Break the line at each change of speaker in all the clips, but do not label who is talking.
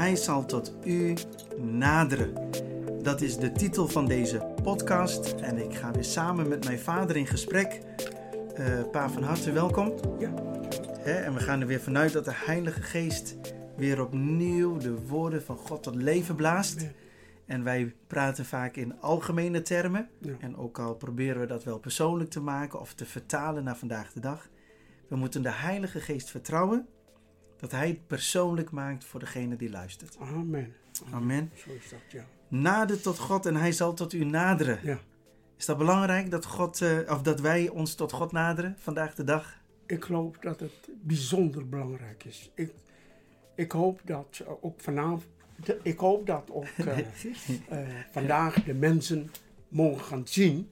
hij zal tot u naderen. Dat is de titel van deze podcast en ik ga weer samen met mijn vader in gesprek. Uh, pa, van harte welkom.
Ja.
En we gaan er weer vanuit dat de Heilige Geest weer opnieuw de woorden van God tot leven blaast. En wij praten vaak in algemene termen. En ook al proberen we dat wel persoonlijk te maken of te vertalen naar vandaag de dag. We moeten de Heilige Geest vertrouwen dat Hij het persoonlijk maakt voor degene die luistert.
Amen.
Amen.
Zo is dat, ja.
Nader tot God en Hij zal tot u naderen.
Ja.
Is dat belangrijk dat, God, uh, of dat wij ons tot God naderen vandaag de dag?
Ik geloof dat het bijzonder belangrijk is. Ik, ik hoop dat ook vanavond, ik hoop dat ook uh, vandaag de mensen mogen gaan zien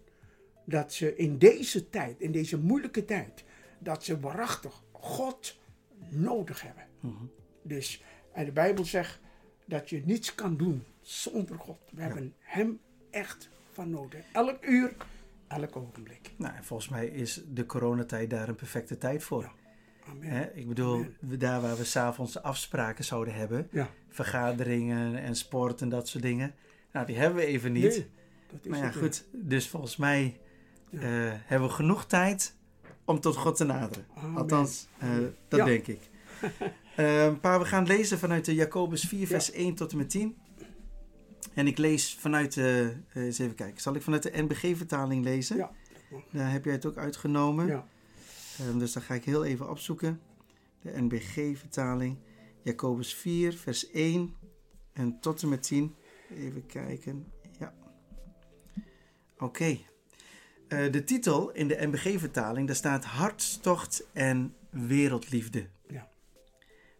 dat ze in deze tijd, in deze moeilijke tijd, dat ze waarachtig God nodig hebben.
Mm -hmm.
Dus, en de Bijbel zegt dat je niets kan doen zonder God. We ja. hebben Hem echt van nodig. Elk uur, elk ogenblik.
Nou, en volgens mij is de coronatijd daar een perfecte tijd voor.
Ja. Amen.
Hè? Ik bedoel,
Amen.
daar waar we s'avonds afspraken zouden hebben,
Ja.
vergaderingen en sport en dat soort dingen. Nou, die hebben we even niet.
Nee,
maar ja, goed. Dus volgens mij
Ja.
eh, hebben we genoeg tijd om tot God te naderen.
Amen.
Althans, eh, dat
Ja.
denk ik. Eh, pa, we gaan lezen vanuit de Jacobus 4, vers 1 tot en met 10. En ik lees vanuit de, eh, eens even kijken, zal ik vanuit de NBG-vertaling lezen?
Ja.
Daar heb jij het ook uitgenomen.
Ja.
Ehm, dus dan ga ik heel even opzoeken. De NBG-vertaling. Jacobus 4, vers 1 en tot en met 10. Even kijken. Ja. Oké. Eh, de titel in de NBG-vertaling, daar staat hartstocht en wereldliefde.
Ja.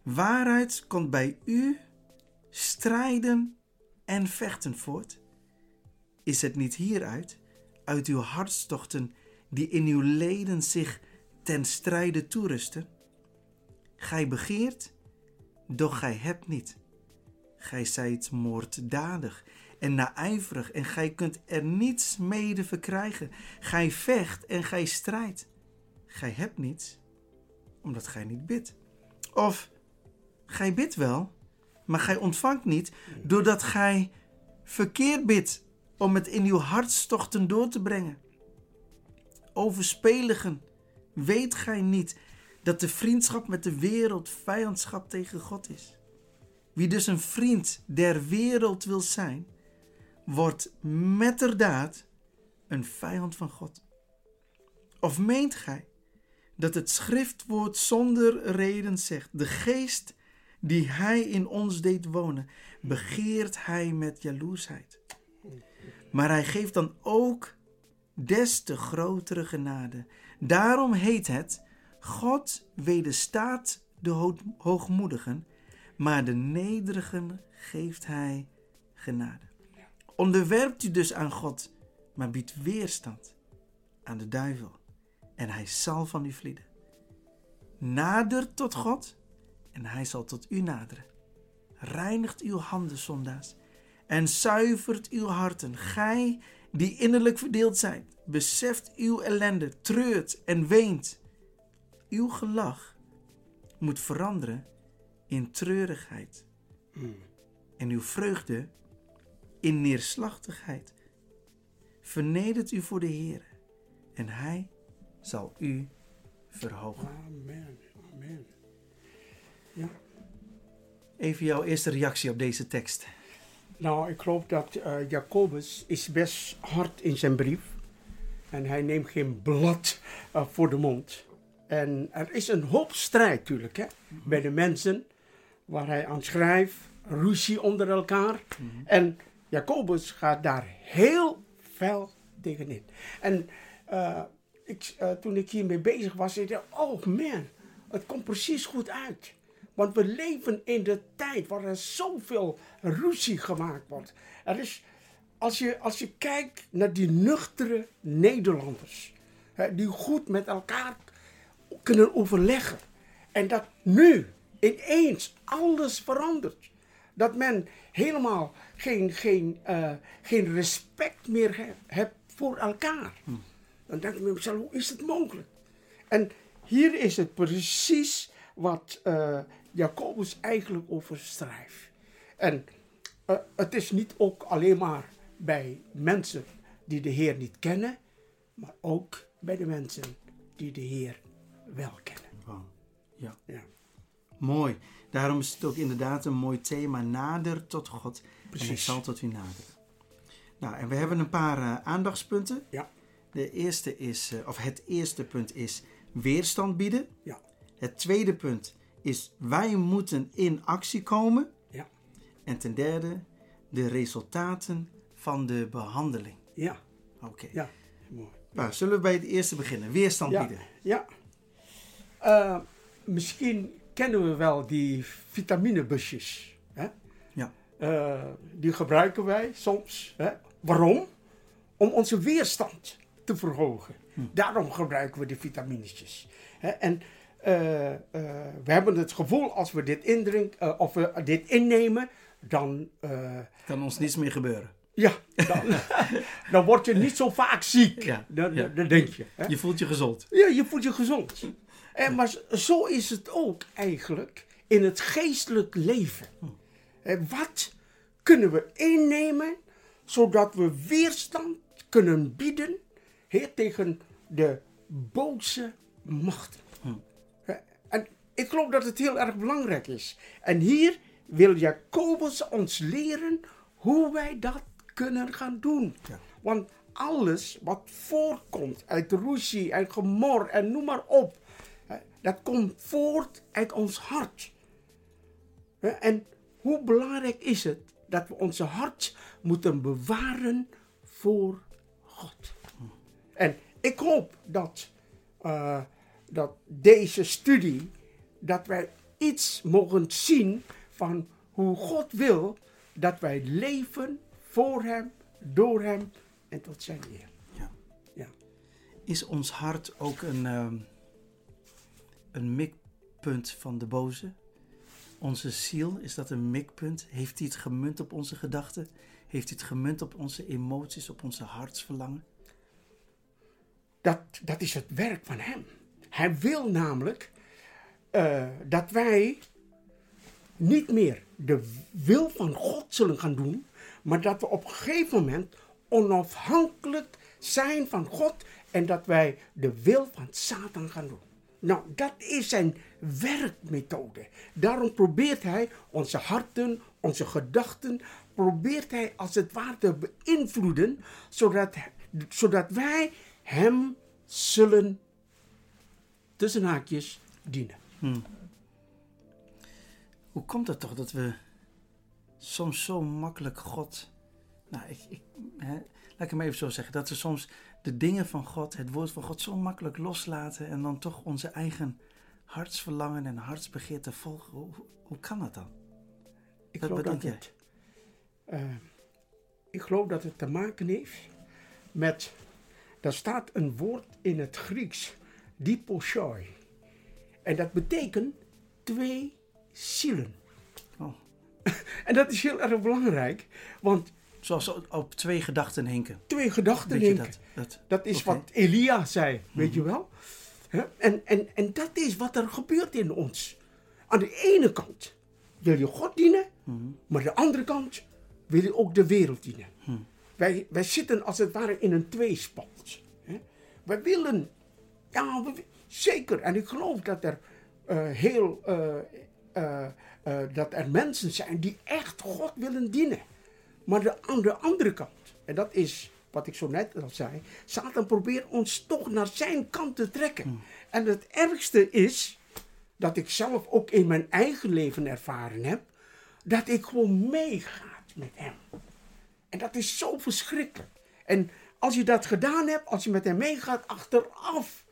Waaruit komt bij u strijden en vechten voort? Is het niet hieruit, uit uw hartstochten die in uw leden zich ten strijde toerusten? Gij begeert, doch gij hebt niet. Gij zijt moorddadig en naijverig en gij kunt er niets mede verkrijgen. Gij vecht en gij strijdt. Gij hebt niets, omdat gij niet bidt. Of gij bidt wel, maar gij ontvangt niet, doordat gij verkeerd bidt om het in uw hartstochten door te brengen. Overspeligen, weet gij niet dat de vriendschap met de wereld vijandschap tegen God is? Wie dus een vriend der wereld wil zijn, wordt metterdaad een vijand van God. Of meent gij dat het schriftwoord zonder reden zegt: De geest die hij in ons deed wonen, begeert hij met jaloersheid. Maar hij geeft dan ook des te grotere genade. Daarom heet het: God wederstaat de ho- hoogmoedigen, maar de nederigen geeft hij genade. Onderwerpt u dus aan God, maar biedt weerstand aan de duivel, en hij zal van u vlieden. Nader tot God, en hij zal tot u naderen. Reinigt uw handen, zondaars, en zuivert uw harten. Gij die innerlijk verdeeld zijt, beseft uw ellende, treurt en weent. Uw gelach moet veranderen in treurigheid
Mm.
en uw vreugde in neerslachtigheid. Vernedert u voor de Heer en Hij zal u verhogen.
Amen. Amen. Ja.
Even jouw eerste reactie op deze tekst.
Nou, ik geloof dat eh, Jacobus is best hard in zijn brief. En hij neemt geen blad eh, voor de mond. En er is een hoop strijd natuurlijk hè, bij de mensen waar hij aan schrijft. Ruzie onder elkaar. En Jacobus gaat daar heel fel tegenin. En eh, ik, eh, toen ik hiermee bezig was, ik dacht, oh man, het komt precies goed uit. Want we leven in de tijd waar er zoveel ruzie gemaakt wordt. Er is, als, je, als je kijkt naar die nuchtere Nederlanders, hè, die goed met elkaar kunnen overleggen. En dat nu ineens alles verandert. Dat men helemaal geen, geen, eh, geen respect meer he- heeft voor elkaar. Dan denk ik bij mezelf, hoe is het mogelijk? En hier is het precies wat eh, Jacobus eigenlijk over schrijft. En eh, het is niet ook alleen maar bij mensen die de Heer niet kennen, maar ook bij de mensen die de Heer wel kennen.
Ja.
Ja.
Mooi. Daarom is het ook inderdaad een mooi thema. Nader tot God. En hij
Precies.
zal tot u naderen. Nou, en we hebben een paar eh, aandachtspunten.
Ja.
De eerste is, eh, of het eerste punt is weerstand bieden.
Ja.
Het tweede punt is wij moeten in actie komen.
Ja.
En ten derde de resultaten van de behandeling.
Ja,
Oké.
ja, mooi.
Nou, zullen we bij het eerste beginnen? Weerstand
Ja,
bieden.
ja. Eh, misschien kennen we wel die vitaminebusjes. Hè?
Ja.
Eh, die gebruiken wij soms. Hè? Waarom? Om onze weerstand te verhogen. Daarom gebruiken we de vitaminetjes. Hè? En eh, eh, we hebben het gevoel als we dit indrinken, of we dit innemen, dan,
Kan ons niets meer gebeuren.
ja, dan, dan word je niet zo vaak ziek.
Ja,
denk je. Hè?
Je voelt je gezond.
Ja, je voelt je gezond. En, maar zo is het ook eigenlijk in het geestelijk leven. En wat kunnen we innemen zodat we weerstand kunnen bieden tegen de boze machten? En ik geloof dat het heel erg belangrijk is. En hier wil Jacobus ons leren hoe wij dat kunnen gaan doen.
Ja.
Want alles wat voorkomt uit ruzie en gemor en noem maar op, dat komt voort uit ons hart. En hoe belangrijk is het dat we onze hart moeten bewaren voor God? En ik hoop dat, eh, dat deze studie, dat wij iets mogen zien van hoe God wil dat wij leven voor Hem, door Hem en tot Zijn eer.
Ja.
Ja.
Is ons hart ook een, ehm, een mikpunt van de boze? Onze ziel, is dat een mikpunt? Heeft hij het gemunt op onze gedachten? Heeft hij het gemunt op onze emoties, op onze hartsverlangen?
Dat, dat is het werk van Hem. Hij wil namelijk eh, dat wij niet meer de wil van God zullen gaan doen, maar dat we op een gegeven moment onafhankelijk zijn van God en dat wij de wil van Satan gaan doen. Nou, dat is zijn werkmethode. Daarom probeert hij onze harten, onze gedachten, probeert hij als het ware te beïnvloeden, zodat, zodat wij hem zullen, tussen haakjes, dienen.
Hoe komt het toch dat we soms zo makkelijk God. Nou, ik, ik, hè, laat ik hem even zo zeggen. Dat we soms de dingen van God, het woord van God, zo makkelijk loslaten. En dan toch onze eigen hartsverlangen en hartsbegeerte volgen. Hoe, kan dat dan?
Ik
Wat
geloof dat het, eh, ik geloof dat het te maken heeft met, daar staat een woord in het Grieks, diposhoi. En dat betekent twee zielen.
Oh,
En dat is heel erg belangrijk, want
zoals op twee gedachten hinken.
twee gedachten denken.
dat? dat
Dat is wat Elia zei, weet je wel? Hè? En, en, en dat is wat er gebeurt in ons. Aan de ene kant wil je God dienen, maar aan de andere kant wil je ook de wereld dienen. Wij, wij zitten als het ware in een tweespalt. Hè? Wij willen, ja, we- zeker. En ik geloof dat er eh, heel, eh, dat er mensen zijn die echt God willen dienen. Maar de, aan de andere kant, en dat is wat ik zo net al zei, Satan probeert ons toch naar zijn kant te trekken. En het ergste is, dat ik zelf ook in mijn eigen leven ervaren heb, dat ik gewoon meegaat met hem. En dat is zo verschrikkelijk. En als je dat gedaan hebt, als je met hem meegaat achteraf,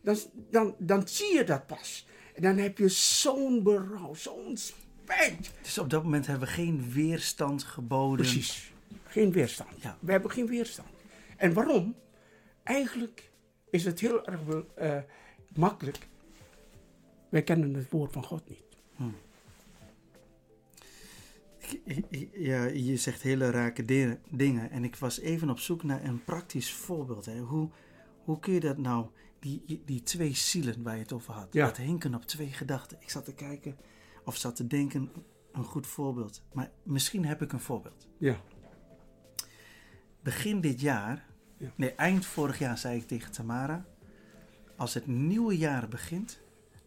dan, dan, dan zie je dat pas. En dan heb je zo'n berouw, zo'n spijt.
Dus op dat moment hebben we geen weerstand geboden.
Precies. Geen weerstand.
Ja.
We hebben geen weerstand. En waarom? Eigenlijk is het heel erg eh, makkelijk. Wij kennen het woord van God niet.
Ik- Ja, je zegt hele rake di- dingen. En ik was even op zoek naar een praktisch voorbeeld. Hè. Hoe, hoe kun je dat nou, die, die twee zielen waar je het over had,
Ja.
dat hinken op twee gedachten. Ik zat te kijken of zat te denken, een goed voorbeeld. Maar misschien heb ik een voorbeeld.
Ja.
Begin dit jaar,
Ja.
nee, eind vorig jaar zei ik tegen Tamara: Als het nieuwe jaar begint,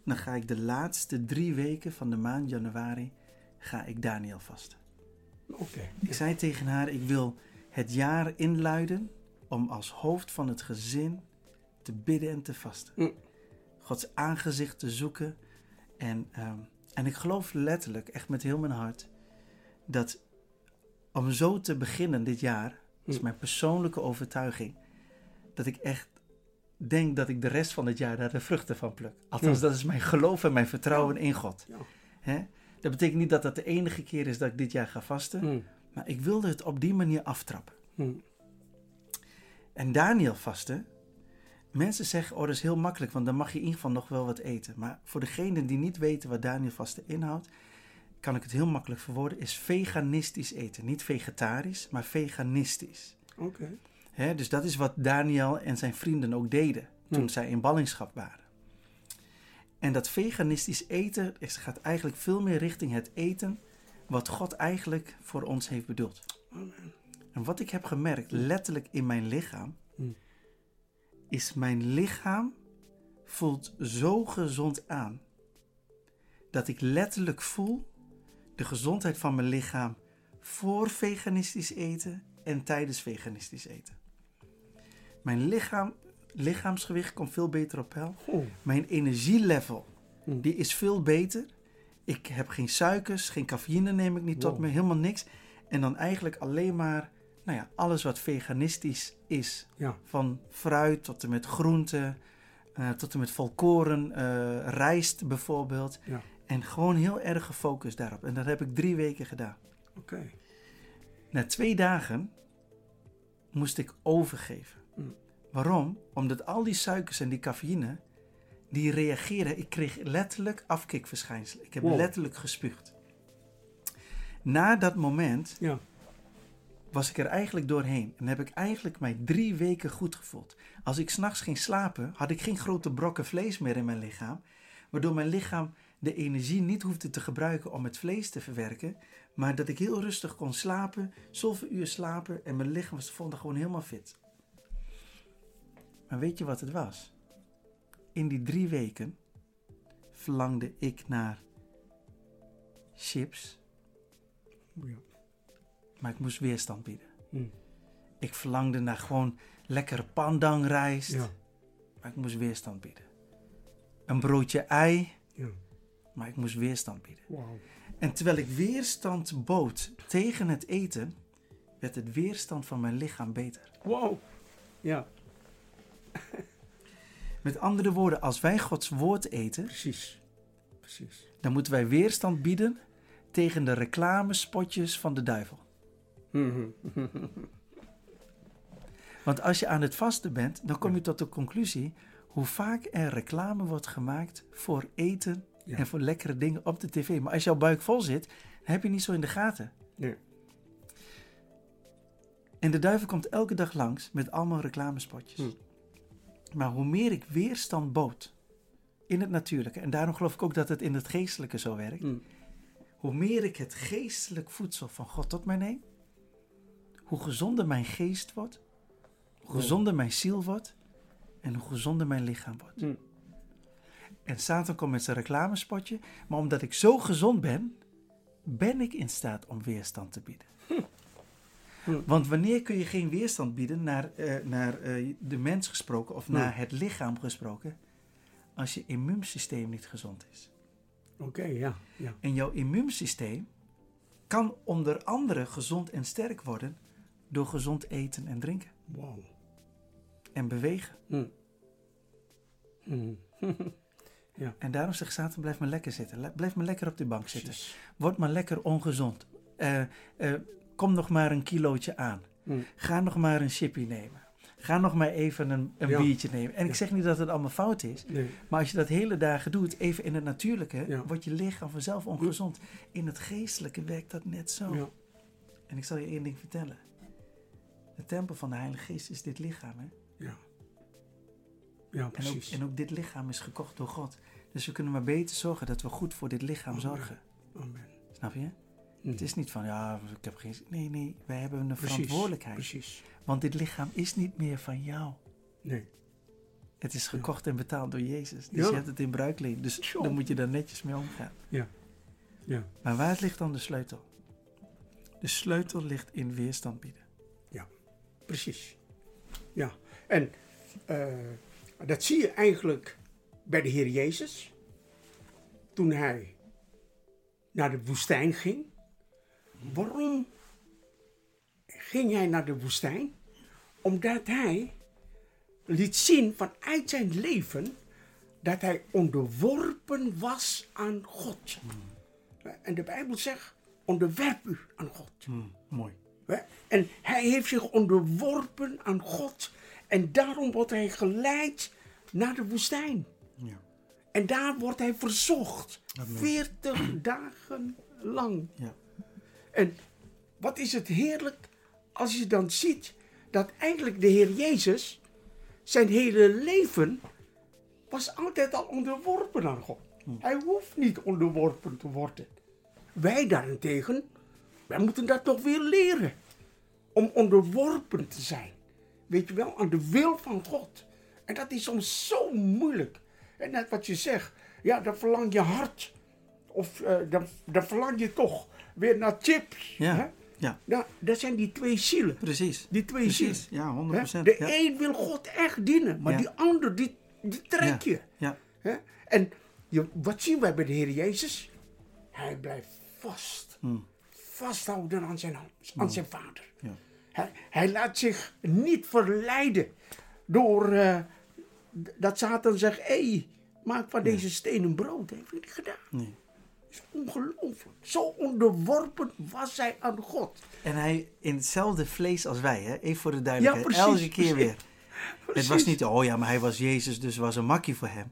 dan ga ik de laatste drie weken van de maand januari ga ik Daniel vasten.
Oké.
Ik zei tegen haar: Ik wil het jaar inluiden om als hoofd van het gezin te bidden en te vasten.
Mm.
Gods aangezicht te zoeken. En, ehm, en ik geloof letterlijk, echt met heel mijn hart, dat om zo te beginnen dit jaar, is
Mm.
mijn persoonlijke overtuiging, dat ik echt denk dat ik de rest van het jaar daar de vruchten van pluk. Althans,
Ja.
dat is mijn geloof en mijn vertrouwen in God.
Ja.
Hè? Dat betekent niet dat dat de enige keer is dat ik dit jaar ga vasten,
Mm.
maar ik wilde het op die manier aftrappen.
Mm.
En Daniel vasten. Mensen zeggen, oh dat is heel makkelijk, want dan mag je in ieder geval nog wel wat eten. Maar voor degenen die niet weten wat Daniel vasten inhoudt, kan ik het heel makkelijk verwoorden, is veganistisch eten. Niet vegetarisch, maar veganistisch.
Oké.
Dus dat is wat Daniel en zijn vrienden ook deden toen
Hmm.
zij in ballingschap waren. En dat veganistisch eten is, gaat eigenlijk veel meer richting het eten wat God eigenlijk voor ons heeft bedoeld.
Amen.
En wat ik heb gemerkt, letterlijk in mijn lichaam. Is mijn lichaam voelt zo gezond aan. Dat ik letterlijk voel de gezondheid van mijn lichaam voor veganistisch eten en tijdens veganistisch eten. Mijn lichaam, lichaamsgewicht komt veel beter op peil.
Oh.
Mijn energielevel,
Hmm.
die is veel beter. Ik heb geen suikers, geen cafeïne neem ik niet tot me, helemaal niks. En dan eigenlijk alleen maar, nou ja, alles wat veganistisch is.
Ja.
Van fruit tot en met groenten, eh, tot en met volkoren, eh, rijst bijvoorbeeld.
Ja.
En gewoon heel erg gefocust daarop. En dat heb ik drie weken gedaan.
Oké.
Na twee dagen moest ik overgeven.
Mm.
Waarom? Omdat al die suikers en die cafeïne, die reageerden. Ik kreeg letterlijk afkikverschijnselen. Ik heb
Wow.
letterlijk gespuugd. Na dat moment
Ja.
Was ik er eigenlijk doorheen. En heb ik eigenlijk mij drie weken goed gevoeld. Als ik s'nachts ging slapen, had ik geen grote brokken vlees meer in mijn lichaam. Waardoor mijn lichaam de energie niet hoefde te gebruiken om het vlees te verwerken. Maar dat ik heel rustig kon slapen, zoveel uur slapen. En mijn lichaam was gewoon helemaal fit. Maar weet je wat het was? In die drie weken verlangde ik naar chips. Maar ik moest weerstand bieden.
Mm.
Ik verlangde naar gewoon lekkere pandangrijst.
Ja.
Maar ik moest weerstand bieden. Een broodje ei.
Ja.
Maar ik moest weerstand bieden. En terwijl ik weerstand bood tegen het eten, werd het weerstand van mijn lichaam beter.
Wow. Ja.
Met andere woorden, als wij Gods woord eten,
Precies. Precies.
dan moeten wij weerstand bieden tegen de reclamespotjes van de duivel.
Mhm.
Want als je aan het vasten bent, dan kom je tot de conclusie hoe vaak er reclame wordt gemaakt voor eten
Ja.
en voor lekkere dingen op de tv. Maar als jouw buik vol zit, dan heb je niet zo in de gaten.
Nee.
En de duivel komt elke dag langs met allemaal reclamespotjes.
Hm.
Maar hoe meer ik weerstand bood in het natuurlijke, en daarom geloof ik ook dat het in het geestelijke zo werkt,
Mm.
hoe meer ik het geestelijk voedsel van God tot mij neem, hoe gezonder mijn geest wordt, hoe gezonder mijn ziel wordt en hoe gezonder mijn lichaam wordt.
Mm.
En Satan komt met zijn reclamespotje, maar omdat ik zo gezond ben, ben ik in staat om weerstand te bieden.
Hm.
Want wanneer kun je geen weerstand bieden naar, eh, naar eh, de mens gesproken of
Hm.
naar het lichaam gesproken, als je immuunsysteem niet gezond is?
Oké, ja. Ja.
En jouw immuunsysteem kan onder andere gezond en sterk worden door gezond eten en drinken
Wow.
en bewegen.
Mm. Mm.
En daarom zegt Satan, blijf maar lekker zitten. Blijf maar lekker op de bank zitten.
Precies.
Word maar lekker ongezond. Eh, eh, kom nog maar een kilootje aan.
Mm.
Ga nog maar een chippy nemen. Ga nog maar even een, een
Ja.
biertje nemen. En ik
Ja.
zeg niet dat het allemaal fout is.
Nee.
Maar als je dat hele dagen doet, even in het natuurlijke,
Ja.
wordt je lichaam vanzelf ongezond. In het geestelijke werkt dat net zo.
Ja.
En ik zal je één ding vertellen. De tempel van de Heilige Geest is dit lichaam. Hè?
Ja. Ja,
En, ook,
precies.
en ook dit lichaam is gekocht door God. Dus we kunnen maar beter zorgen dat we goed voor dit lichaam
Amen.
zorgen.
Amen.
Snap je?
Hm.
Het is niet van, ja, ik heb geen... Nee, nee, wij hebben een
Precies,
verantwoordelijkheid.
Precies.
Want dit lichaam is niet meer van jou.
Nee.
Het is gekocht en betaald door Jezus. Dus
Ja.
je hebt het in bruikleen. Dus
Tjoh.
dan moet je daar netjes mee omgaan.
Ja. Ja.
Maar waar ligt dan de sleutel? De sleutel ligt in weerstand bieden.
Precies. Ja. En eh, dat zie je eigenlijk bij de Heer Jezus. Toen hij naar de woestijn ging. Waarom ging hij naar de woestijn? Omdat hij liet zien vanuit zijn leven dat hij onderworpen was aan God. En de Bijbel zegt, onderwerp u aan God.
mooi.
En hij heeft zich onderworpen aan God. En daarom wordt hij geleid naar de woestijn.
Ja.
En daar wordt hij verzocht. 40 dagen lang.
Ja.
En wat is het heerlijk als je dan ziet dat eigenlijk de Heer Jezus zijn hele leven was altijd al onderworpen aan God. Hij hoeft niet onderworpen te worden. Wij daarentegen, wij moeten dat toch weer leren. Om onderworpen te zijn. Weet je wel, aan de wil van God. En dat is soms zo moeilijk. En net wat je zegt, ja, dan verlang je hart. Of eh, dan, dan verlang je toch weer naar chips.
Ja.
Hè?
Ja,
Nou, dat zijn die twee zielen.
precies.
Die twee
Precies.
zielen.
Ja, 100%.
Hè? De
ja.
een wil God echt dienen, maar
Ja.
die ander, die, die trek je.
Ja.
Hè? En je, wat zien wij bij de Heer Jezus? Hij blijft vast.
Hmm.
Vasthouden aan zijn, aan zijn vader.
Ja.
Hij, hij laat zich niet verleiden door eh, dat Satan zegt: hé, hey, maak van deze stenen brood. Dat heeft hij niet gedaan.
Nee.
Dat is ongelooflijk. Zo onderworpen was hij aan God.
En hij in hetzelfde vlees als wij, hè? even voor de duidelijkheid.
precies,
Elke keer
precies.
weer. Het was niet, oh ja, maar hij was Jezus, dus was een makkie voor hem.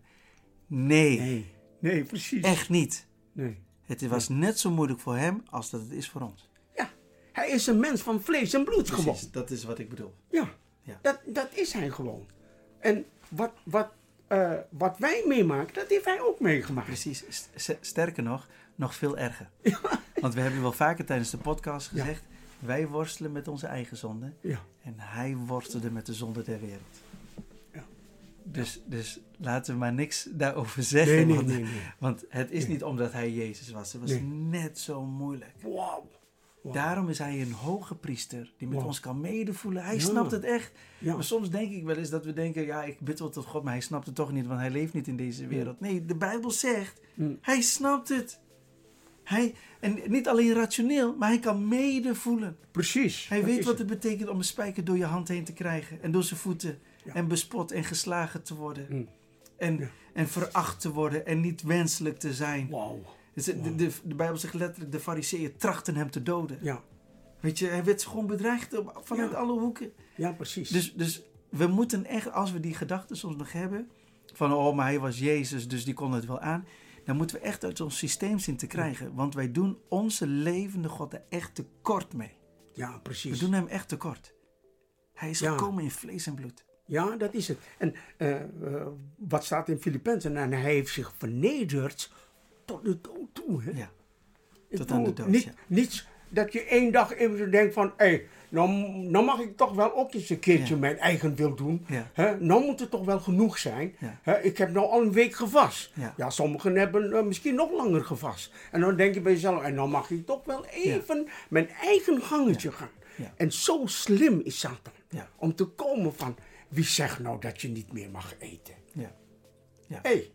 Nee,
Nee, nee, precies.
echt niet.
Nee.
Het was net zo moeilijk voor hem als dat het is voor ons.
Ja, hij is een mens van vlees en bloed gewoon.
Precies, dat is wat ik bedoel.
Ja,
Ja.
Dat, dat is hij gewoon. En wat, wat, eh, wat wij meemaken, dat heeft hij ook meegemaakt.
Precies, St- st- sterker nog, nog veel erger. Want we hebben wel vaker tijdens de podcast
Ja.
gezegd, wij worstelen met onze eigen zonde
Ja,
en hij worstelde met de zonde der wereld. Dus, dus laten we maar niks daarover zeggen.
Nee, nee,
want,
nee, nee.
want het is niet omdat hij Jezus was. Het was net zo moeilijk.
Wauw.
Daarom is hij een hoge priester die met
Wow.
ons kan medevoelen. Hij
Ja.
snapt het echt.
Ja.
Maar soms denk ik wel eens dat we denken, ja, ik bid wel tot God, maar hij snapt het toch niet, want hij leeft niet in deze wereld. Nee, de Bijbel zegt,
Mm.
hij snapt het. Hij, en niet alleen rationeel, maar hij kan medevoelen.
Precies.
Hij weet wat het betekent om een spijker door je hand heen te krijgen en door zijn voeten.
Ja.
En bespot en geslagen te worden.
Mm.
En,
Ja.
en veracht te worden en niet wenselijk te zijn.
Wauw.
Dus de, de, de, de Bijbel zegt letterlijk, de fariseeën trachten hem te doden.
Ja,
Weet je, hij werd gewoon bedreigd op- vanuit
Ja.
alle hoeken.
ja, precies.
Dus, dus we moeten echt, als we die gedachten soms nog hebben, van oh, maar hij was Jezus, dus die kon het wel aan. Dan moeten we echt uit ons systeem zien te krijgen. Want wij doen onze levende God er echt tekort mee.
ja,
We
precies.
doen hem echt tekort. Hij is
Ja.
gekomen in vlees en bloed.
Ja, dat is het. En eh, eh, wat staat in Filippenzen? En hij heeft zich vernederd tot de dood toe. Hè?
Ja, tot aan de dood,
Niet,
ja.
niet dat je één dag even denkt van... hé, hey, nou, nou mag ik toch wel ook eens een keertje
Ja.
mijn eigen wil doen.
Ja.
Hè? Nou moet het toch wel genoeg zijn.
Ja.
Hè? Ik heb nou al een week gevast.
Ja.
sommigen hebben eh, misschien nog langer gevast. En dan denk je bij jezelf... en nou mag ik toch wel even mijn eigen gangetje gaan. En zo slim is Satan.
Ja.
Om te komen van... wie zegt nou dat je niet meer mag eten?
ja,
Hé, hey,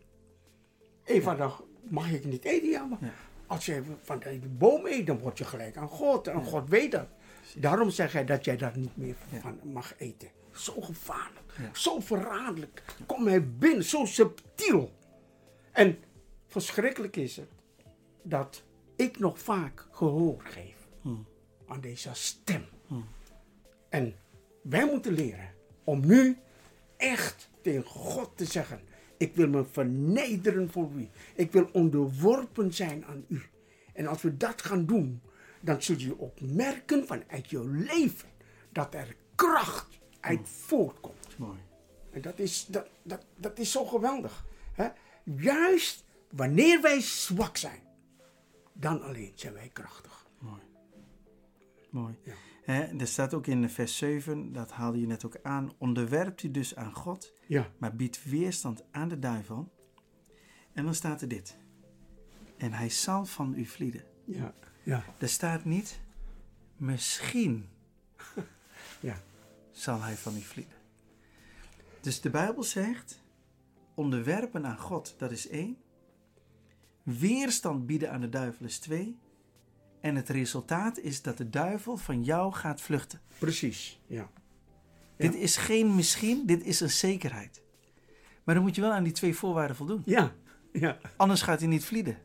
Eva, dan mag ik niet eten, ja, maar
Ja.
als je van de boom eet, dan word je gelijk aan God. En God weet dat. Daarom zeg hij dat jij daar niet meer van mag eten. Zo gevaarlijk,
Ja.
zo verraderlijk. Kom hij binnen, zo subtiel. En verschrikkelijk is het dat ik nog vaak gehoor geef
Hmm.
aan deze stem. En wij moeten leren om nu echt tegen God te zeggen: Ik wil me vernederen voor u. Ik wil onderworpen zijn aan u. En als we dat gaan doen, dan zul je ook merken vanuit je leven dat er kracht uit voortkomt.
mooi.
En dat is, dat, dat, dat is zo geweldig. Hè? Juist wanneer wij zwak zijn, dan alleen zijn wij krachtig.
Mooi. Mooi.
Ja.
Hè, er staat ook in vers 7, dat haalde je net ook aan. Onderwerpt u dus aan God,
Ja,
maar biedt weerstand aan de duivel. En dan staat er dit. En hij zal van u vlieden.
ja, ja,
Er staat niet, misschien
ja.
zal hij van u vlieden. Dus de Bijbel zegt, onderwerpen aan God, dat is één. Weerstand bieden aan de duivel is twee. En het resultaat is dat de duivel van jou gaat vluchten.
Precies, ja. Ja.
Dit is geen misschien, dit is een zekerheid. Maar dan moet je wel aan die twee voorwaarden voldoen.
Ja, ja,
Anders gaat hij niet vlieden.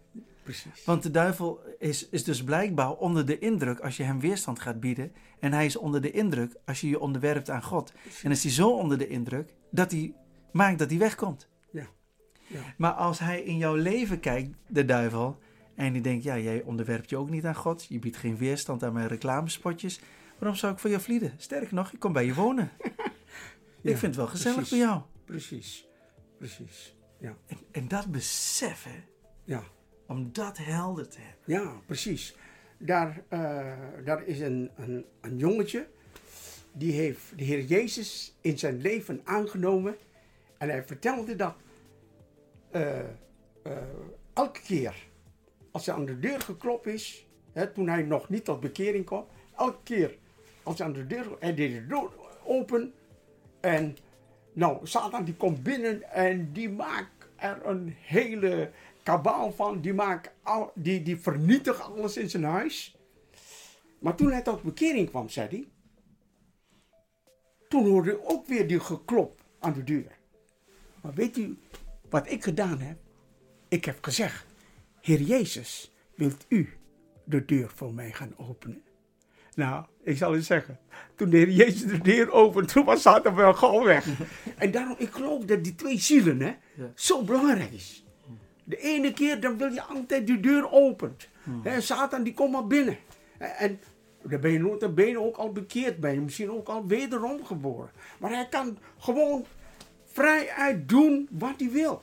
precies.
Want de duivel is, is dus blijkbaar onder de indruk als je hem weerstand gaat bieden. En hij is onder de indruk als je je onderwerpt aan God. En is hij zo onder de indruk dat hij maakt dat hij wegkomt.
Ja, ja.
Maar als hij in jouw leven kijkt, de duivel, en die denkt, ja, jij onderwerpt je ook niet aan God. Je biedt geen weerstand aan mijn reclamespotjes. Waarom zou ik voor jou vlieden? Sterker nog, ik kom bij je wonen.
Ja,
ik vind het wel gezellig
precies.
bij jou.
Precies, precies. Ja,
En, en dat besef, hè,
ja.
om dat helder te hebben.
Ja, precies. Daar, eh, daar is een, een, een jongetje, die heeft de Heer Jezus in zijn leven aangenomen. En hij vertelde dat eh, eh, elke keer als er aan de deur geklopt is, hè, toen hij nog niet tot bekering kwam, elke keer als hij aan de deur, hij deed de deur open en nou, Satan die komt binnen en die maakt er een hele kabaal van. Die, maakt al, die, die vernietigt alles in zijn huis. Maar toen hij tot bekering kwam, zei hij. Toen hoorde hij ook weer die geklop aan de deur. Maar weet u wat ik gedaan heb? Ik heb gezegd: Heer Jezus, wilt u de deur voor mij gaan openen? Nou, ik zal u zeggen, toen de Heer Jezus de deur opende, toen was Satan wel gewoon weg. en daarom, ik geloof dat die twee zielen, hè,
Ja.
zo belangrijk is. De ene keer, dan wil je altijd de deur opent. Hè, Satan, die komt maar binnen. En, en dan ben je notabene ook al bekeerd, ben je misschien ook al wederom geboren. Maar hij kan gewoon vrijuit doen wat hij wil.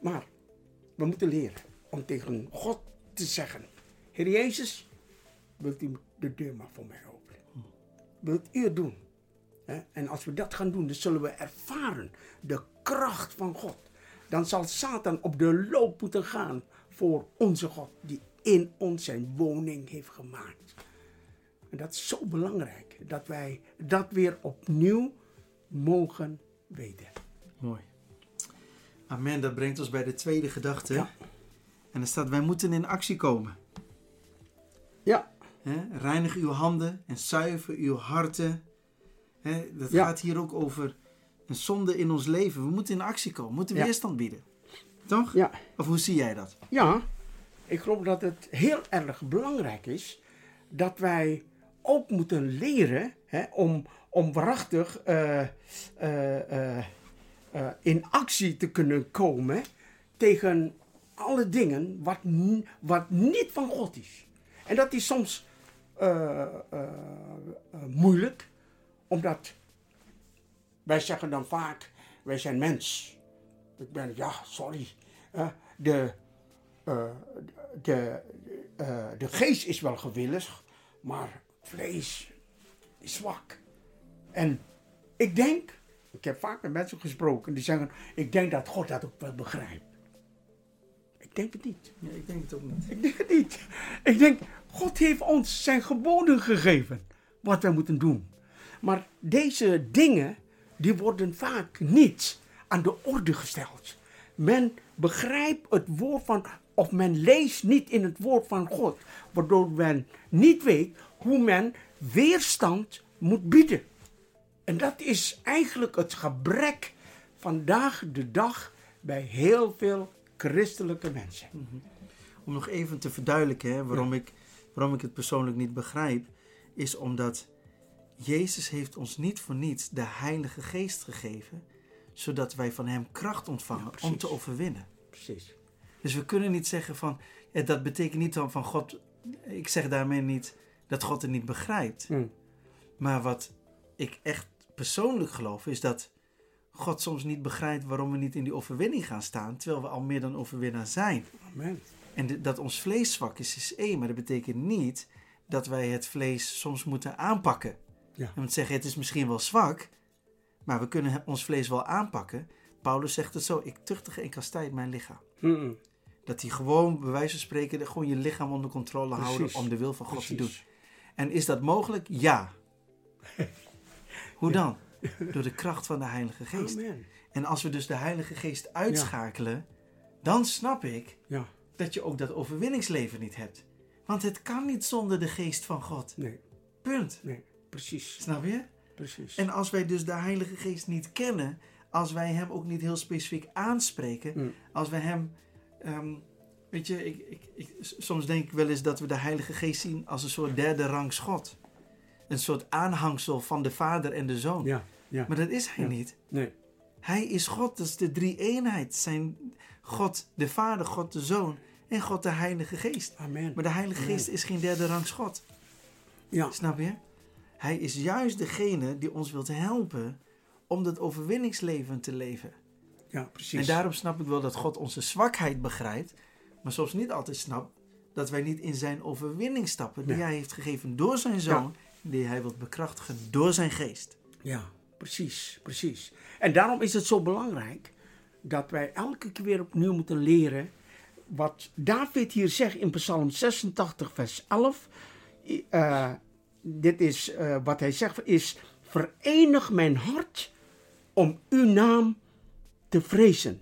Maar we moeten leren om tegen God te zeggen: Heer Jezus, wilt u de deur maar voor mij openen? Wilt u het doen? En als we dat gaan doen, dan zullen we ervaren de kracht van God. Dan zal Satan op de loop moeten gaan voor onze God, die in ons zijn woning heeft gemaakt. En dat is zo belangrijk, dat wij dat weer opnieuw mogen weten.
Mooi. Amen, dat brengt ons bij de tweede gedachte.
Ja.
En er staat, wij moeten in actie komen.
Ja?
Reinig uw handen en zuiver uw harten. Hè? Dat
Ja.
gaat hier ook over een zonde in ons leven. We moeten in actie komen, we moeten
Ja.
weerstand bieden. Toch?
ja.
Of hoe zie jij dat?
Ja, ik geloof dat het heel erg belangrijk is dat wij ook moeten leren om, om waarachtig eh, eh, eh, in actie te kunnen komen tegen alle dingen wat, wat niet van God is. En dat is soms eh, eh, eh, moeilijk, omdat wij zeggen dan vaak, wij zijn mens. Ik ben, ja, sorry. De, de, de geest is wel gewillig, maar vlees is zwak. En ik denk, ik heb vaak met mensen gesproken die zeggen, ik denk dat God dat ook wel begrijpt. Ik denk het niet.
Ja, ik denk het ook niet.
Ik denk het niet. Ik denk, God heeft ons zijn geboden gegeven. Wat wij moeten doen. Maar deze dingen, die worden vaak niet aan de orde gesteld. Men begrijpt het woord van, of men leest niet in het woord van God. Waardoor men niet weet hoe men weerstand moet bieden. En dat is eigenlijk het gebrek vandaag de dag bij heel veel christelijke mensen.
Om nog even te verduidelijken hè, waarom, ik, waarom ik het persoonlijk niet begrijp, is omdat Jezus heeft ons niet voor niets de Heilige Geest gegeven, zodat wij van Hem kracht ontvangen
Ja,
om te overwinnen.
Precies.
Dus we kunnen niet zeggen van, dat betekent niet dan van God, ik zeg daarmee niet dat God het niet begrijpt.
Hm.
Maar wat ik echt persoonlijk geloof is dat God soms niet begrijpt waarom we niet in die overwinning gaan staan, terwijl we al meer dan overwinnaar zijn.
Amen.
En de- dat ons vlees zwak is, is één. Maar dat betekent niet dat wij het vlees soms moeten aanpakken.
Ja.
Moet zeggen, het is misschien wel zwak, maar we kunnen ons vlees wel aanpakken. Paulus zegt het zo, ik tuchtige en kastijd mijn lichaam.
Mm,
Dat hij gewoon, bij wijze van spreken, gewoon je lichaam onder controle
Precies.
houden om de wil van God te doen. En is dat mogelijk? Ja. Hoe dan? Door de kracht van de Heilige Geest.
Amen.
En als we dus de Heilige Geest uitschakelen, dan snap ik
Ja,
dat je ook dat overwinningsleven niet hebt. Want het kan niet zonder de Geest van God.
nee,
Punt.
nee, precies,
Snap je?
precies.
En als wij dus de Heilige Geest niet kennen, als wij Hem ook niet heel specifiek aanspreken,
Mm.
als we Hem, ehm, weet je, ik, ik, ik, soms denk ik wel eens dat we de Heilige Geest zien als een soort derde rangs God. Een soort aanhangsel van de Vader en de Zoon.
ja, ja,
Maar dat is Hij
Ja.
niet.
nee,
Hij is God, dat is de drie-eenheid. Zijn God de Vader, God de Zoon en God de Heilige Geest.
amen.
Maar de Heilige
Amen.
Geest is geen derde rangs God.
Ja,
Snap je? Hij is juist degene die ons wilt helpen om dat overwinningsleven te leven.
ja, precies.
En daarom snap ik wel dat God onze zwakheid begrijpt, maar soms niet altijd snapt dat wij niet in zijn overwinning stappen die
Ja.
hij heeft gegeven door zijn zoon, die hij wilt bekrachtigen door zijn geest.
Ja, precies, precies. En daarom is het zo belangrijk dat wij elke keer weer opnieuw moeten leren wat David hier zegt in Psalm 86, vers 11. I- eh, dit is eh, wat hij zegt, is verenig mijn hart om uw naam te vrezen.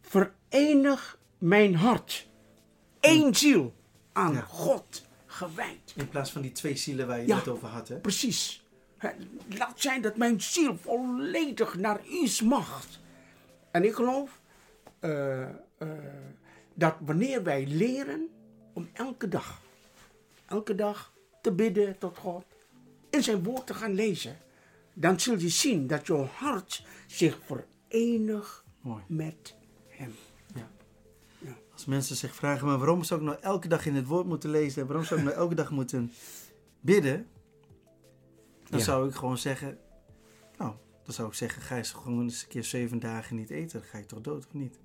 Verenig mijn hart. Eén ziel aan
Ja.
God gewijd.
In plaats van die twee zielen waar je
Ja.
het over had. Hè?
Precies. Laat zijn dat mijn ziel volledig naar u smacht. En ik geloof eh, eh, dat wanneer wij leren om elke dag, elke dag te bidden tot God, in zijn woord te gaan lezen, dan zul je zien dat jouw hart zich verenigt
Mooi.
met hem.
Als mensen zich vragen, maar waarom zou ik nou elke dag in het woord moeten lezen en waarom zou ik nou elke dag moeten bidden? Dan
Ja.
zou ik gewoon zeggen, nou, dan zou ik zeggen, ga eens gewoon eens een keer zeven dagen niet eten. Dan ga ik toch dood of niet?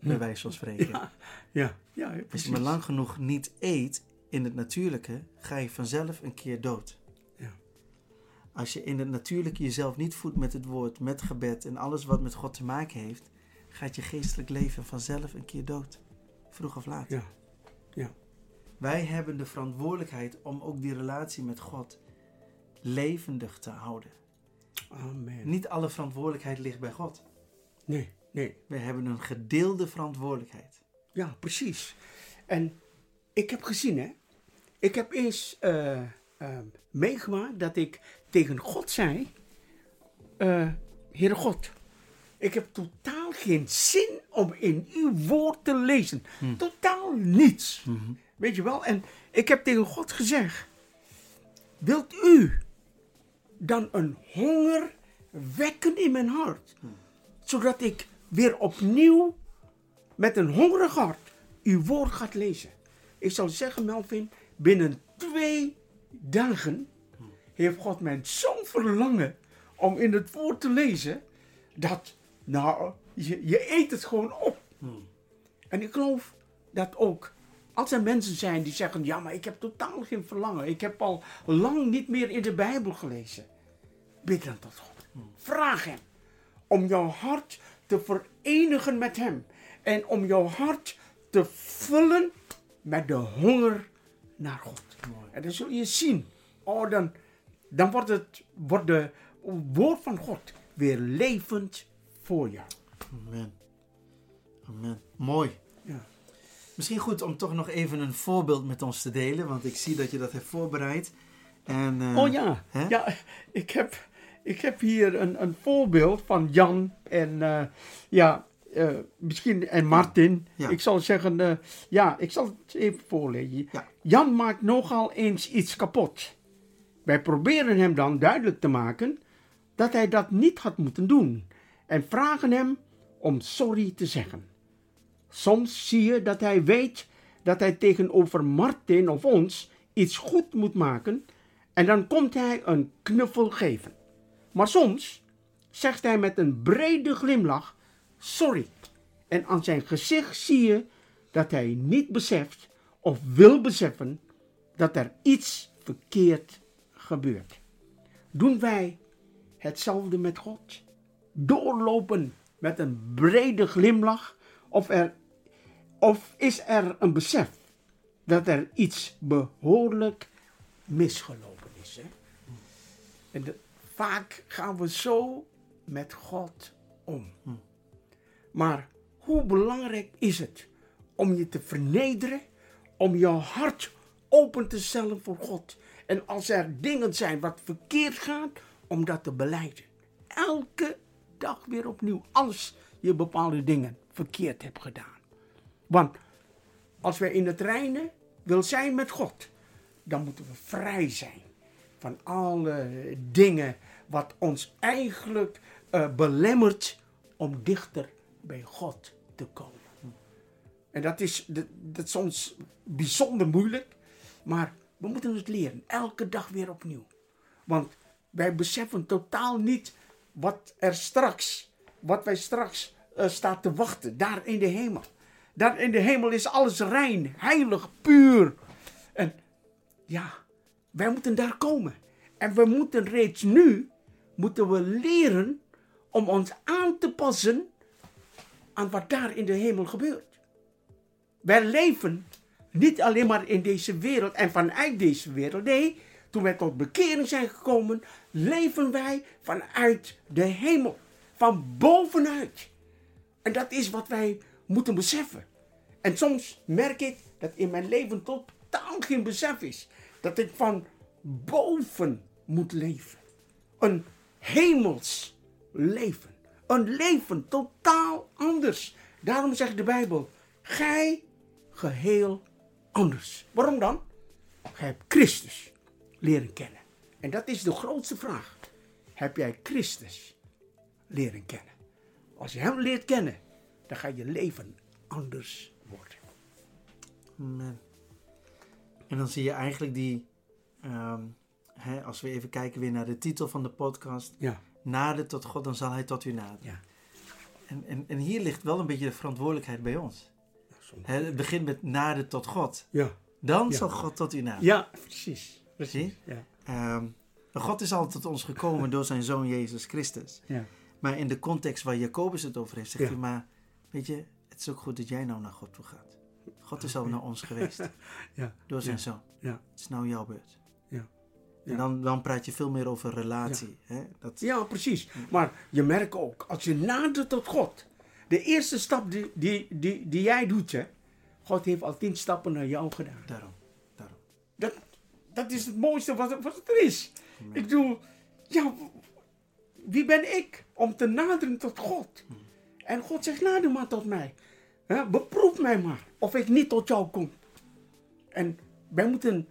Bij wijze van spreken.
Ja, ja, ja
Als je maar lang genoeg niet eet in het natuurlijke, ga je vanzelf een keer dood.
Ja.
Als je in het natuurlijke jezelf niet voedt met het woord, met gebed en alles wat met God te maken heeft, gaat je geestelijk leven vanzelf een keer dood. Vroeg of laat.
Ja, ja.
Wij hebben de verantwoordelijkheid om ook die relatie met God levendig te houden.
Amen.
Niet alle verantwoordelijkheid ligt bij God.
Nee, nee.
We hebben een gedeelde verantwoordelijkheid.
Ja, precies. En ik heb gezien, hè. Ik heb eens eh, eh, meegemaakt dat ik tegen God zei... eh Heere God, ik heb totaal geen zin om in uw woord te lezen. Totaal niets. Weet je wel? En ik heb tegen God gezegd... Wilt u dan een honger wekken in mijn hart? Zodat ik weer opnieuw met een hongerig hart uw woord gaat lezen. Ik zou zeggen, Melvin, binnen twee dagen heeft God mij zo'n verlangen om in het woord te lezen, dat, nou, je, je eet het gewoon op. En ik geloof dat ook, als er mensen zijn die zeggen, ja, maar ik heb totaal geen verlangen, ik heb al lang niet meer in de Bijbel gelezen. Bid dan tot God. Vraag Hem om jouw hart te verenigen met Hem. En om jouw hart te vullen met de honger naar God. En dan zul je zien, oh, dan, dan wordt, het, wordt de woord van God weer levend voor je.
Amen. Amen. Mooi.
Ja.
Misschien goed om toch nog even een voorbeeld met ons te delen, want ik zie dat je dat hebt voorbereid. En, eh,
Oh ja,
hè?
ja ik, heb, ik heb hier een, een voorbeeld van Jan en eh, ja, eh, misschien en Martin.
Ja.
Ik zal zeggen, ja, ik zal het even voorlezen.
Ja.
Jan maakt nogal eens iets kapot. Wij proberen hem dan duidelijk te maken dat hij dat niet had moeten doen en vragen hem om sorry te zeggen. Soms zie je dat hij weet dat hij tegenover Martin of ons iets goed moet maken en dan komt hij een knuffel geven. Maar soms zegt hij met een brede glimlach sorry. En aan zijn gezicht zie je dat hij niet beseft of wil beseffen dat er iets verkeerd gebeurt. Doen wij hetzelfde met God? Doorlopen met een brede glimlach of, er, of is er een besef dat er iets behoorlijk misgelopen is? Hè? En de- vaak gaan we zo met God om. Maar hoe belangrijk is het om je te vernederen, om je hart open te stellen voor God. En als er dingen zijn wat verkeerd gaat, om dat te beleiden. Elke dag weer opnieuw, als je bepaalde dingen verkeerd hebt gedaan. Want als wij in het reinen wil zijn met God, dan moeten we vrij zijn van alle dingen wat ons eigenlijk eh, belemmert om dichter bij God te komen. En dat is, dat, dat is soms bijzonder moeilijk, maar we moeten het leren, elke dag weer opnieuw. Want wij beseffen totaal niet wat er straks, wat wij straks eh, staat te wachten, daar in de hemel. Daar in de hemel is alles rein, heilig, puur. En ja, wij moeten daar komen. En we moeten reeds nu, moeten we leren om ons aan te passen aan wat daar in de hemel gebeurt. Wij leven niet alleen maar in deze wereld en vanuit deze wereld. Nee, toen wij tot bekering zijn gekomen, leven wij vanuit de hemel. Van bovenuit. En dat is wat wij moeten beseffen. En soms merk ik dat in mijn leven totaal geen besef is. Dat ik van boven moet leven. Een hemels leven. Een leven totaal anders. Daarom zegt de Bijbel: Gij geheel anders. Waarom dan? Gij hebt Christus leren kennen. En dat is de grootste vraag. Heb jij Christus leren kennen? Als je Hem leert kennen, dan gaat je leven anders worden.
Amen. En dan zie je eigenlijk die, ehm, hè, als we even kijken weer naar de titel van de podcast,
Ja,
nader tot God, dan zal hij tot u naderen.
ja.
En, en, en hier ligt wel een beetje de verantwoordelijkheid bij ons. het begint met nader tot God.
Ja,
Dan
Ja.
zal God tot u naderen.
ja precies. Precies. Ja,
Ehm, God is al tot ons gekomen door zijn zoon Jezus Christus.
ja.
Maar in de context waar Jacobus het over heeft, zegt
Ja.
hij maar, weet je, het is ook goed dat jij nou naar God toe gaat. God is al naar ons geweest
Ja,
door zijn
Ja.
zoon.
ja,
Het is nou jouw beurt.
Ja.
En
Ja.
dan, dan praat je veel meer over relatie. Hè? Dat,
ja, precies. Maar je merkt ook, als je nadert tot God, de eerste stap die, die, die, die jij doet, hè, God heeft al tien stappen naar jou gedaan.
Daarom, daarom.
Dat, dat is het mooiste wat, wat er is. Ik bedoel, ja, wie ben ik om te naderen tot God? En God zegt, nader maar tot mij. Hè, beproef mij maar of ik niet tot jou kom. En wij moeten,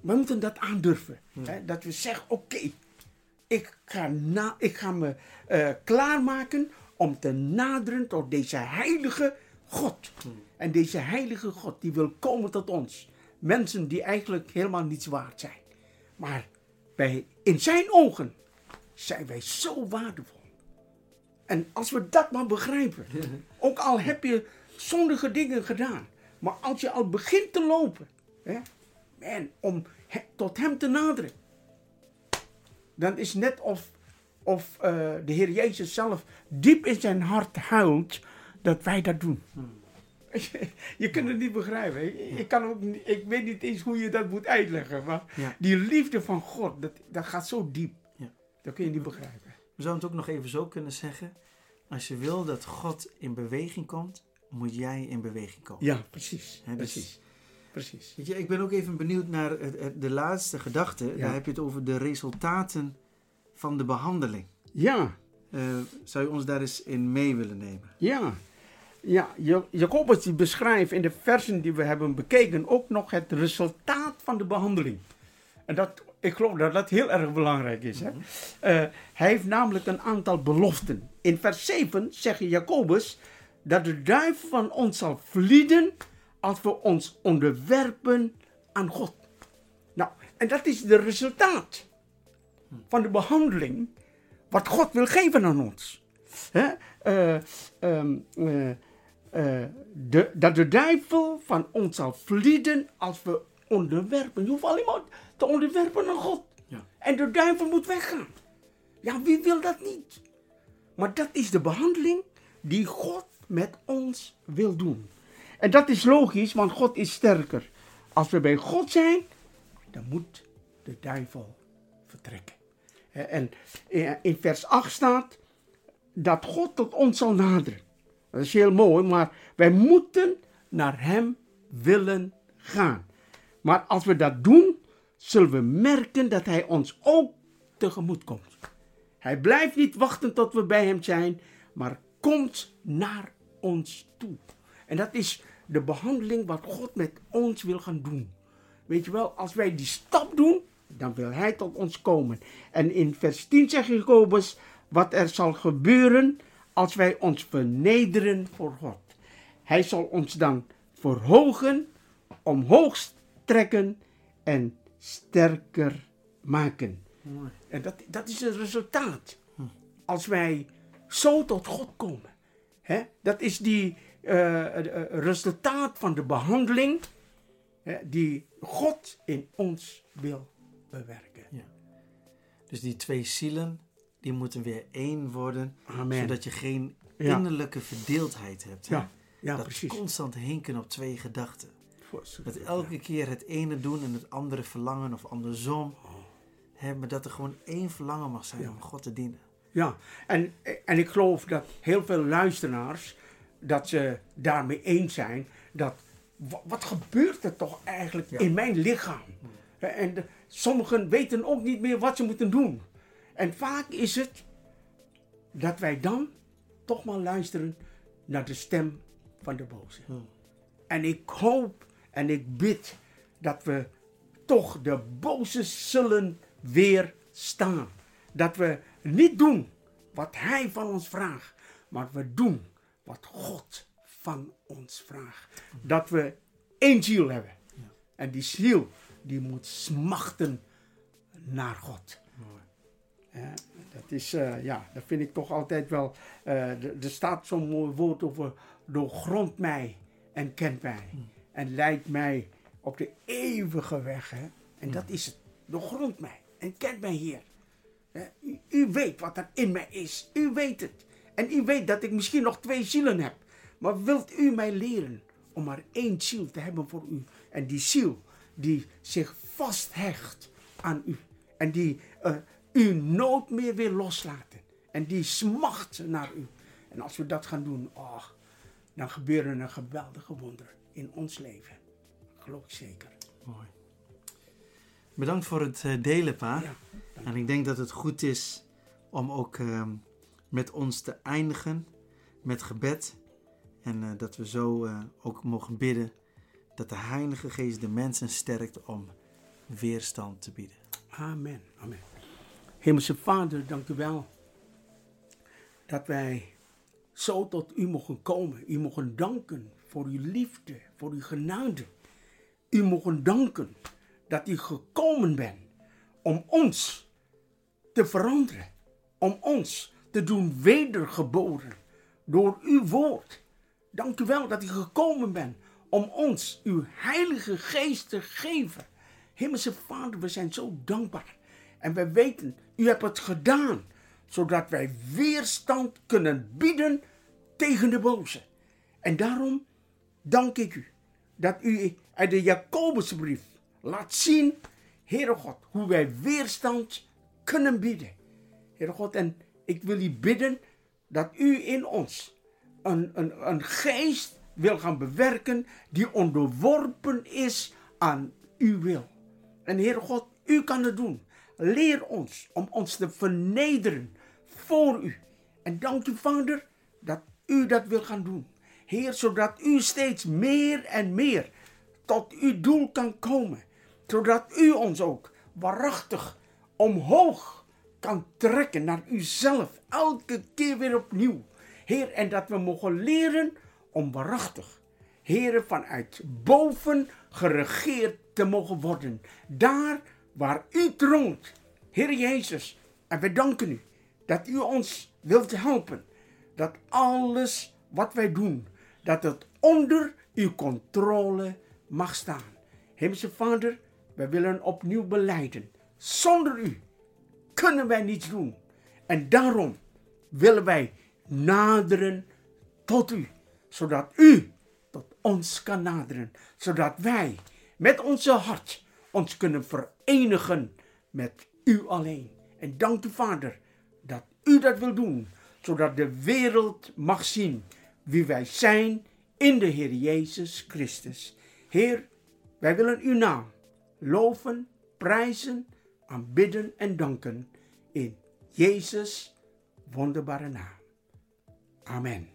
wij moeten dat aandurven. Hè, dat we zeggen, oké, ik, ga na- ik ga me eh, klaarmaken om te naderen tot deze heilige God. En deze heilige God die wil komen tot ons. Mensen die eigenlijk helemaal niets waard zijn. Maar bij, in zijn ogen zijn wij zo waardevol. En als we dat maar begrijpen. Ook al heb je zondige dingen gedaan. Maar als je al begint te lopen. Hè, man, om he- tot hem te naderen. Dan is net of, of eh, de Heer Jezus zelf diep in zijn hart huilt dat wij dat doen. Je kunt het niet begrijpen. Ik, ik kan ook, ik weet niet eens hoe je dat moet uitleggen. Maar
Ja.
die liefde van God, dat, dat gaat zo diep.
Ja.
Dat kun je niet begrijpen.
We zouden het ook nog even zo kunnen zeggen. Als je wil dat God in beweging komt, moet jij in beweging komen.
Ja, precies.
Dus-
precies. Precies.
Weet je, ik ben ook even benieuwd naar de laatste gedachte.
Ja.
Daar heb je het over de resultaten van de behandeling.
Ja,
Eh, zou je ons daar eens in mee willen nemen?
ja. Ja, Jacobus die beschrijft in de versen die we hebben bekeken ook nog het resultaat van de behandeling. En dat, ik geloof dat dat heel erg belangrijk is. Hè? Eh, hij heeft namelijk een aantal beloften. In vers 7 zegt Jacobus dat de duivel van ons zal vlieden als we ons onderwerpen aan God. Nou, en dat is de resultaat van de behandeling wat God wil geven aan ons. Hè? Eh, ehm, eh, eh, de, dat de duivel van ons zal vlieden als we onderwerpen. Je hoeft alleen maar te onderwerpen aan God.
Ja.
En de duivel moet weggaan. Ja, wie wil dat niet? Maar dat is de behandeling die God met ons wil doen. En dat is logisch, want God is sterker. Als we bij God zijn, dan moet de duivel vertrekken. En in vers 8 staat dat God tot ons zal naderen. Dat is heel mooi, maar wij moeten naar Hem willen gaan. Maar als we dat doen, zullen we merken dat Hij ons ook tegemoet komt. Hij blijft niet wachten tot we bij Hem zijn, maar komt naar ons toe. En dat is de behandeling wat God met ons wil gaan doen. Weet je wel, als wij die stap doen, dan wil Hij tot ons komen. En in vers 10 zegt Jacobus wat er zal gebeuren als wij ons vernederen voor God. Hij zal ons dan verhogen, omhoog trekken en sterker maken. En dat, dat is het resultaat. Als wij zo tot God komen. Hè? Dat is die uh, resultaat van de behandeling hè, die God in ons wil bewerken.
Ja. Dus die twee zielen, die moeten weer één worden.
Amen.
Zodat je geen
Ja.
innerlijke verdeeldheid hebt.
Ja, ja
dat
precies.
constant hinken op twee gedachten. Dat elke keer het ene doen en het andere verlangen of andersom. Hè, maar dat er gewoon één verlangen mag zijn
Ja.
om God te dienen.
Ja, en, en ik geloof dat heel veel luisteraars dat ze daarmee eens zijn dat wa- wat gebeurt er toch eigenlijk
Ja.
in mijn lichaam? En de- sommigen weten ook niet meer wat ze moeten doen. En vaak is het dat wij dan toch maar luisteren naar de stem van de boze. En ik hoop en ik bid dat we toch de boze zullen weerstaan. Dat we niet doen wat hij van ons vraagt, maar we doen wat God van ons vraagt. Dat we één ziel hebben. En die ziel die moet smachten naar God. Dat is, eh, ja, dat vind ik toch altijd wel. eh, er staat zo'n mooi woord over. Doorgrond mij en kent mij. En leidt mij op de eeuwige weg. Hè? En dat is het. Doorgrond mij en kent mij, Heer. U, u weet wat er in mij is. U weet het. En u weet dat ik misschien nog twee zielen heb. Maar wilt u mij leren om maar één ziel te hebben voor u? En die ziel die zich vasthecht aan u. En die eh, u nooit meer wil loslaten. En die smacht naar u. En als we dat gaan doen, oh, dan gebeuren er geweldige wonderen in ons leven. Geloof ik zeker.
Mooi. Bedankt voor het eh, delen, pa.
Ja,
En ik denk dat het goed is om ook ehm, met ons te eindigen met gebed. En eh, dat we zo eh, ook mogen bidden dat de Heilige Geest de mensen sterkt om weerstand te bieden.
Amen. Amen. Hemelse Vader, dank u wel dat wij zo tot u mogen komen. U mogen danken voor uw liefde, voor uw genade. U mogen danken dat u gekomen bent om ons te veranderen. Om ons te doen wedergeboren door uw woord. Dank u wel dat u gekomen bent om ons uw heilige geest te geven. Hemelse Vader, we zijn zo dankbaar. En we weten, u hebt het gedaan, zodat wij weerstand kunnen bieden tegen de boze. En daarom dank ik u dat u uit de Jacobusbrief laat zien, Heere God, hoe wij weerstand kunnen bieden. Heere God, en ik wil u bidden dat u in ons een, een, een geest wil gaan bewerken die onderworpen is aan uw wil. En Heere God, u kan het doen. Leer ons om ons te vernederen voor u. En dank u, Vader, dat u dat wil gaan doen. Heer, zodat u steeds meer en meer tot uw doel kan komen. Zodat u ons ook waarachtig omhoog kan trekken naar uzelf. Elke keer weer opnieuw. Heer, en dat we mogen leren om waarachtig, Heer, vanuit boven geregeerd te mogen worden. Daar waar u troont, Heer Jezus. En we danken u dat u ons wilt helpen. Dat alles wat wij doen, dat het onder uw controle mag staan. Hemelse Vader, wij willen opnieuw beleiden. Zonder u kunnen wij niets doen. En daarom willen wij naderen tot u, zodat u tot ons kan naderen, zodat wij met onze hart ons kunnen verenigen met u alleen. En dank u, Vader, dat u dat wil doen, zodat de wereld mag zien wie wij zijn in de Heer Jezus Christus. Heer, wij willen uw naam loven, prijzen, aanbidden en danken in Jezus' wonderbare naam. Amen.